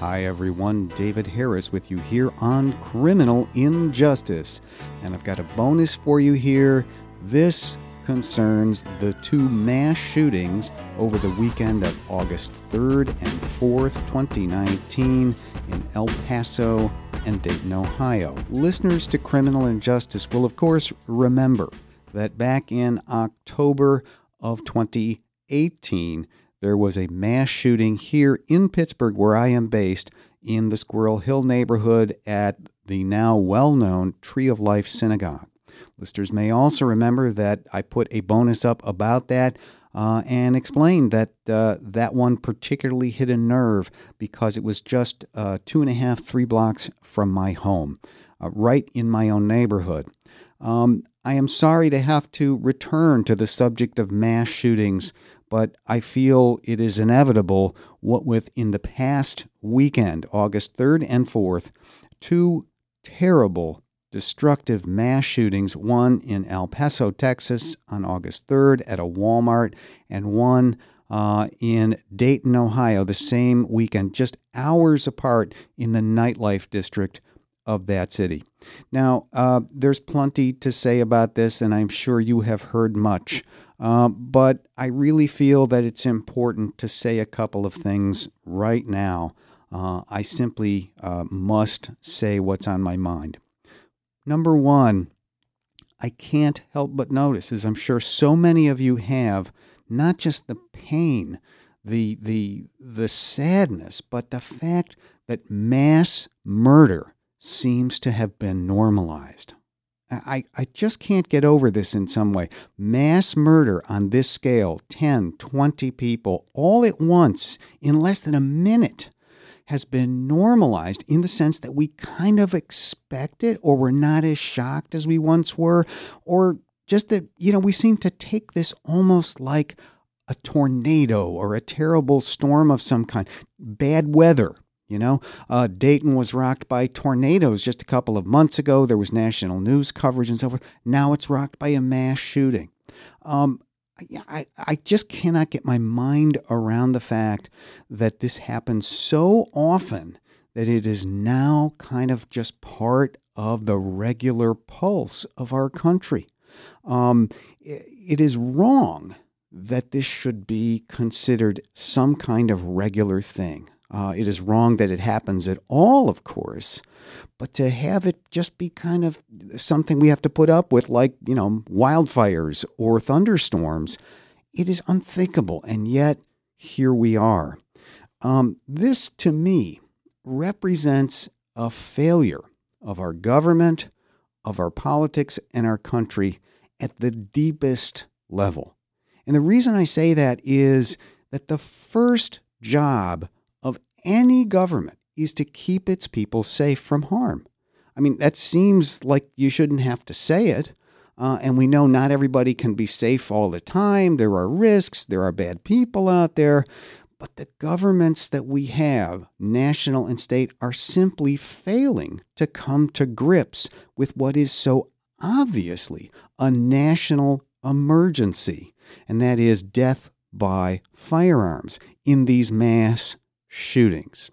Hi, everyone. David Harris with you here on Criminal Injustice. And I've got a bonus for you here. This concerns the two mass shootings over the weekend of August 3rd and 4th, 2019, in El Paso and Dayton, Ohio. Listeners to Criminal Injustice will, of course, remember that back in October of 2018, there was a mass shooting here in Pittsburgh, where I am based, in the Squirrel Hill neighborhood at the now well known Tree of Life Synagogue. Listeners may also remember that I put a bonus up about that uh, and explained that uh, that one particularly hit a nerve because it was just uh, two and a half, three blocks from my home, uh, right in my own neighborhood. Um, I am sorry to have to return to the subject of mass shootings but I feel it is inevitable what with in the past weekend, August 3rd and 4th, two terrible destructive mass shootings, one in El Paso, Texas on August 3rd at a Walmart, and one uh, in Dayton, Ohio, the same weekend, just hours apart in the nightlife district of that city. Now, uh, there's plenty to say about this, and I'm sure you have heard much. Uh, but I really feel that it's important to say a couple of things right now. Uh, I simply uh, must say what's on my mind. Number one, I can't help but notice, as I'm sure so many of you have, not just the pain, the the the sadness, but the fact that mass murder seems to have been normalized. I, I just can't get over this in some way. Mass murder on this scale 10, 20 people all at once in less than a minute has been normalized in the sense that we kind of expect it or we're not as shocked as we once were, or just that, you know, we seem to take this almost like a tornado or a terrible storm of some kind, bad weather you know, uh, Dayton was rocked by tornadoes just a couple of months ago. There was national news coverage and so forth. Now it's rocked by a mass shooting. Um, I, I just cannot get my mind around the fact that this happens so often that it is now kind of just part of the regular pulse of our country. Um, it is wrong that this should be considered some kind of regular thing. Uh, it is wrong that it happens at all, of course, but to have it just be kind of something we have to put up with, like, you know, wildfires or thunderstorms, it is unthinkable. And yet, here we are. Um, this, to me, represents a failure of our government, of our politics, and our country at the deepest level. And the reason I say that is that the first job any government is to keep its people safe from harm. I mean, that seems like you shouldn't have to say it. Uh, and we know not everybody can be safe all the time. There are risks, there are bad people out there. But the governments that we have, national and state, are simply failing to come to grips with what is so obviously a national emergency, and that is death by firearms in these mass shootings.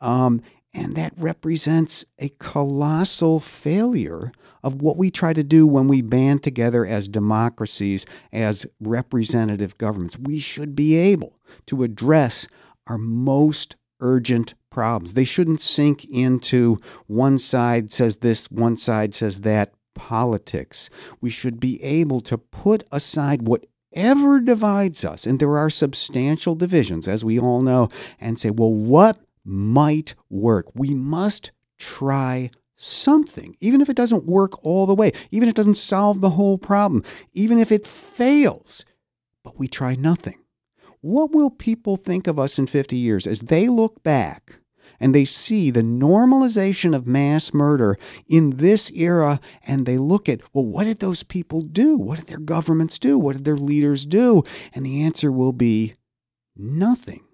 Um, and that represents a colossal failure of what we try to do when we band together as democracies, as representative governments. We should be able to address our most urgent problems. They shouldn't sink into one side says this, one side says that politics. We should be able to put aside what ever divides us, and there are substantial divisions, as we all know, and say, well, what might work? We must try something, even if it doesn't work all the way, even if it doesn't solve the whole problem, even if it fails, but we try nothing. What will people think of us in 50 years as they look back and they see the normalization of mass murder in this era and they look at, well, what did those people do? What did their governments do? What did their leaders do? And the answer will be nothing.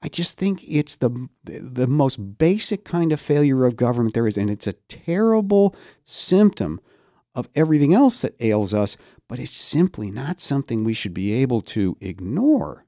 I just think it's the the most basic kind of failure of government there is, and it's a terrible symptom of everything else that ails us, but it's simply not something we should be able to ignore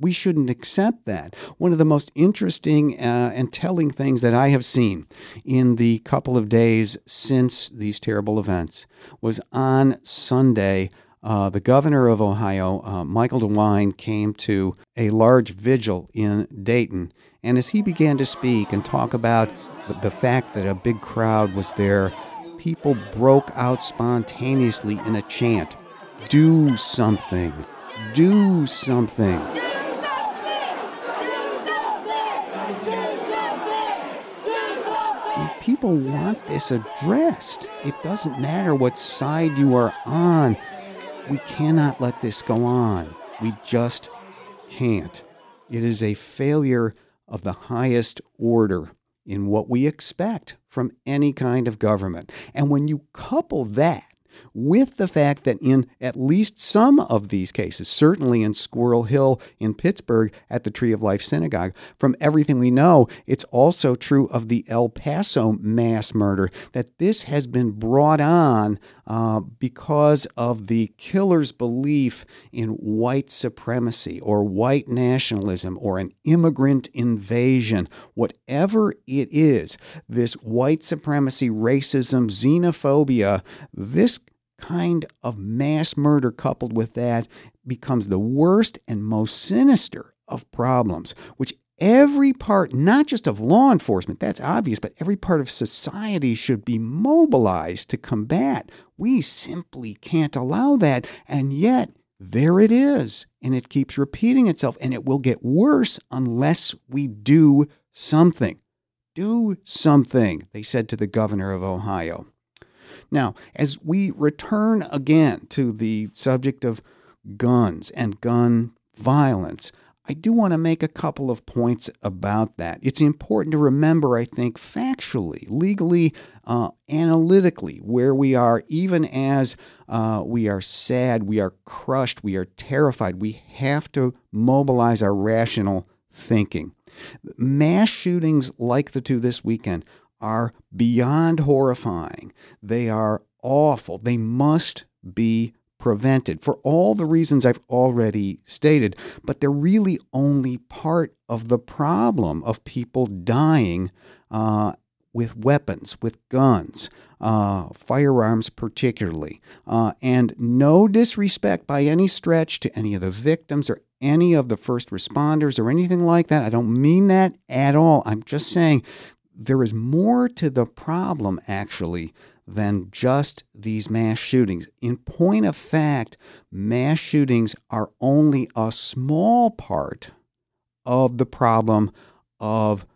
We shouldn't accept that. One of the most interesting uh, and telling things that I have seen in the couple of days since these terrible events was on Sunday. Uh, the governor of Ohio, uh, Michael DeWine, came to a large vigil in Dayton. And as he began to speak and talk about the, the fact that a big crowd was there, people broke out spontaneously in a chant Do something! Do something! People want this addressed. It doesn't matter what side you are on. We cannot let this go on. We just can't. It is a failure of the highest order in what we expect from any kind of government. And when you couple that with the fact that in at least some of these cases, certainly in Squirrel Hill in Pittsburgh at the Tree of Life Synagogue, from everything we know, it's also true of the El Paso mass murder that this has been brought on uh, because of the killer's belief in white supremacy or white nationalism or an immigrant invasion, whatever it is, this white supremacy, racism, xenophobia, this kind of mass murder coupled with that becomes the worst and most sinister of problems, which every part, not just of law enforcement, that's obvious, but every part of society should be mobilized to combat. We simply can't allow that. And yet, there it is. And it keeps repeating itself. And it will get worse unless we do something. Do something, they said to the governor of Ohio. Now, as we return again to the subject of guns and gun violence, I do want to make a couple of points about that. It's important to remember, I think, factually, legally, uh, analytically, where we are, even as uh, we are sad, we are crushed, we are terrified. We have to mobilize our rational thinking. Mass shootings like the two this weekend are beyond horrifying. They are awful. They must be prevented for all the reasons I've already stated, but they're really only part of the problem of people dying uh, with weapons, with guns, uh, firearms particularly. Uh, and no disrespect by any stretch to any of the victims or any of the first responders or anything like that. I don't mean that at all. I'm just saying there is more to the problem, actually, than just these mass shootings. In point of fact, mass shootings are only a small part of the problem of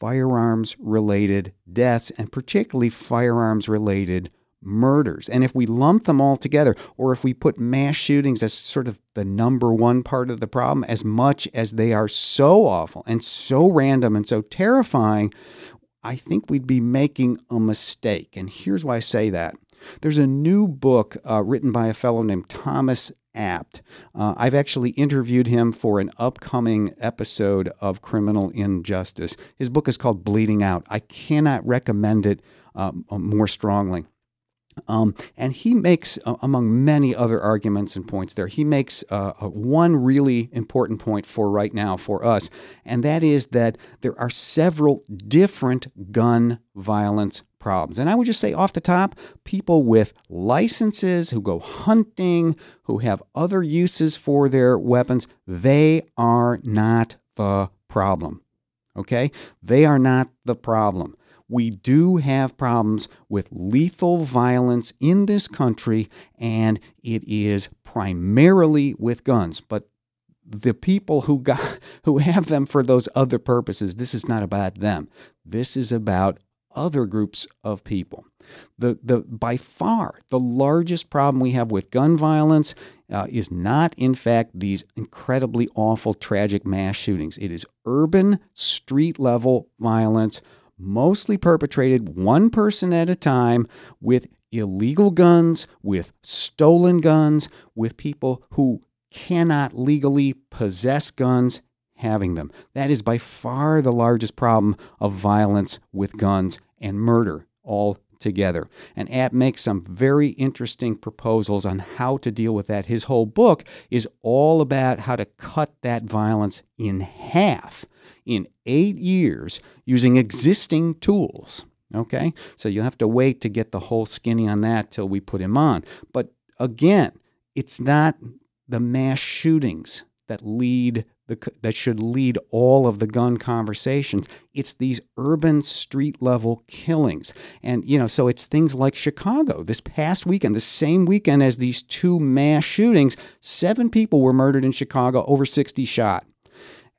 firearms related deaths and particularly firearms related murders. And if we lump them all together, or if we put mass shootings as sort of the number one part of the problem, as much as they are so awful and so random and so terrifying, I think we'd be making a mistake. And here's why I say that. There's a new book uh, written by a fellow named Thomas Abt. Uh, I've actually interviewed him for an upcoming episode of Criminal Injustice. His book is called Bleeding Out. I cannot recommend it uh, more strongly. Um, and he makes, uh, among many other arguments and points there, he makes uh, one really important point for right now for us, and that is that there are several different gun violence problems. And I would just say off the top, people with licenses who go hunting, who have other uses for their weapons, they are not the problem. Okay? They are not the problem we do have problems with lethal violence in this country, and it is primarily with guns. But the people who got who have them for those other purposes, this is not about them. This is about other groups of people. The, the, by far, the largest problem we have with gun violence uh, is not, in fact, these incredibly awful, tragic mass shootings. It is urban, street level violence mostly perpetrated one person at a time with illegal guns, with stolen guns, with people who cannot legally possess guns having them. That is by far the largest problem of violence with guns and murder all together. And Abt makes some very interesting proposals on how to deal with that. His whole book is all about how to cut that violence in half in eight years using existing tools. Okay? So you'll have to wait to get the whole skinny on that till we put him on. But again, it's not the mass shootings that lead the, that should lead all of the gun conversations. It's these urban street level killings. And, you know, so it's things like Chicago. This past weekend, the same weekend as these two mass shootings, seven people were murdered in Chicago, over 60 shot.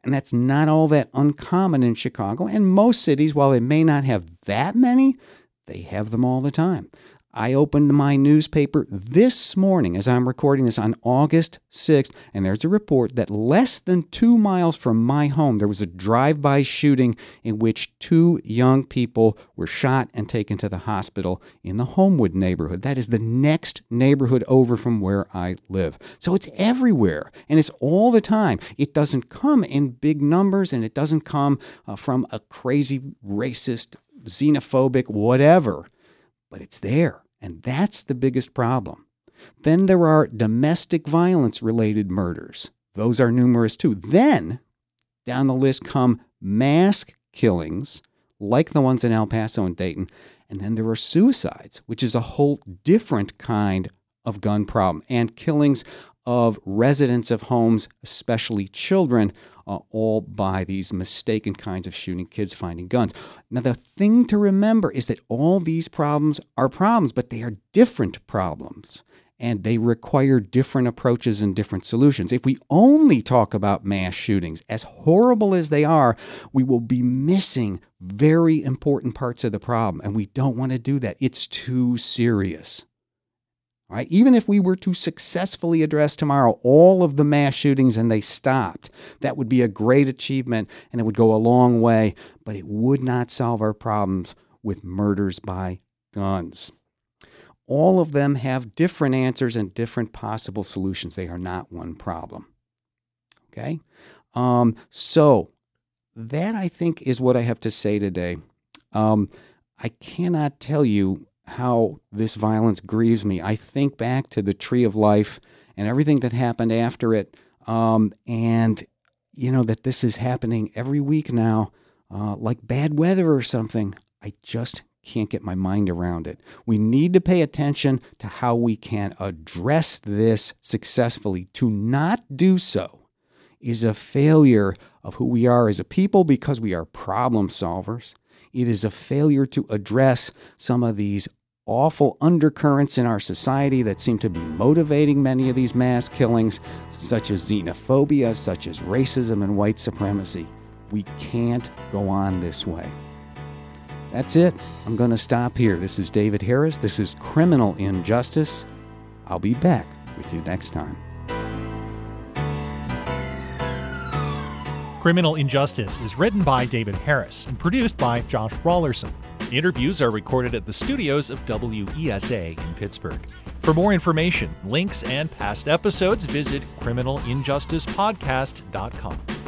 And that's not all that uncommon in Chicago. And most cities, while they may not have that many, they have them all the time. I opened my newspaper this morning as I'm recording this on August 6th, and there's a report that less than two miles from my home, there was a drive by shooting in which two young people were shot and taken to the hospital in the Homewood neighborhood. That is the next neighborhood over from where I live. So it's everywhere, and it's all the time. It doesn't come in big numbers, and it doesn't come uh, from a crazy, racist, xenophobic, whatever but it's there. And that's the biggest problem. Then there are domestic violence related murders. Those are numerous too. Then down the list come mass killings, like the ones in El Paso and Dayton. And then there are suicides, which is a whole different kind of gun problem, and killings of residents of homes, especially children, uh, all by these mistaken kinds of shooting kids finding guns. Now, the thing to remember is that all these problems are problems, but they are different problems and they require different approaches and different solutions. If we only talk about mass shootings, as horrible as they are, we will be missing very important parts of the problem, and we don't want to do that. It's too serious. Right? Even if we were to successfully address tomorrow all of the mass shootings and they stopped, that would be a great achievement and it would go a long way, but it would not solve our problems with murders by guns. All of them have different answers and different possible solutions. They are not one problem. Okay? Um, so, that I think is what I have to say today. Um, I cannot tell you how this violence grieves me. I think back to the tree of life and everything that happened after it, um, and you know that this is happening every week now, uh, like bad weather or something. I just can't get my mind around it. We need to pay attention to how we can address this successfully. To not do so is a failure of who we are as a people because we are problem solvers. It is a failure to address some of these awful undercurrents in our society that seem to be motivating many of these mass killings, such as xenophobia, such as racism and white supremacy. We can't go on this way. That's it. I'm going to stop here. This is David Harris. This is Criminal Injustice. I'll be back with you next time. Criminal Injustice is written by David Harris and produced by Josh Raulerson. Interviews are recorded at the studios of WESA in Pittsburgh. For more information, links, and past episodes, visit criminalinjusticepodcast.com.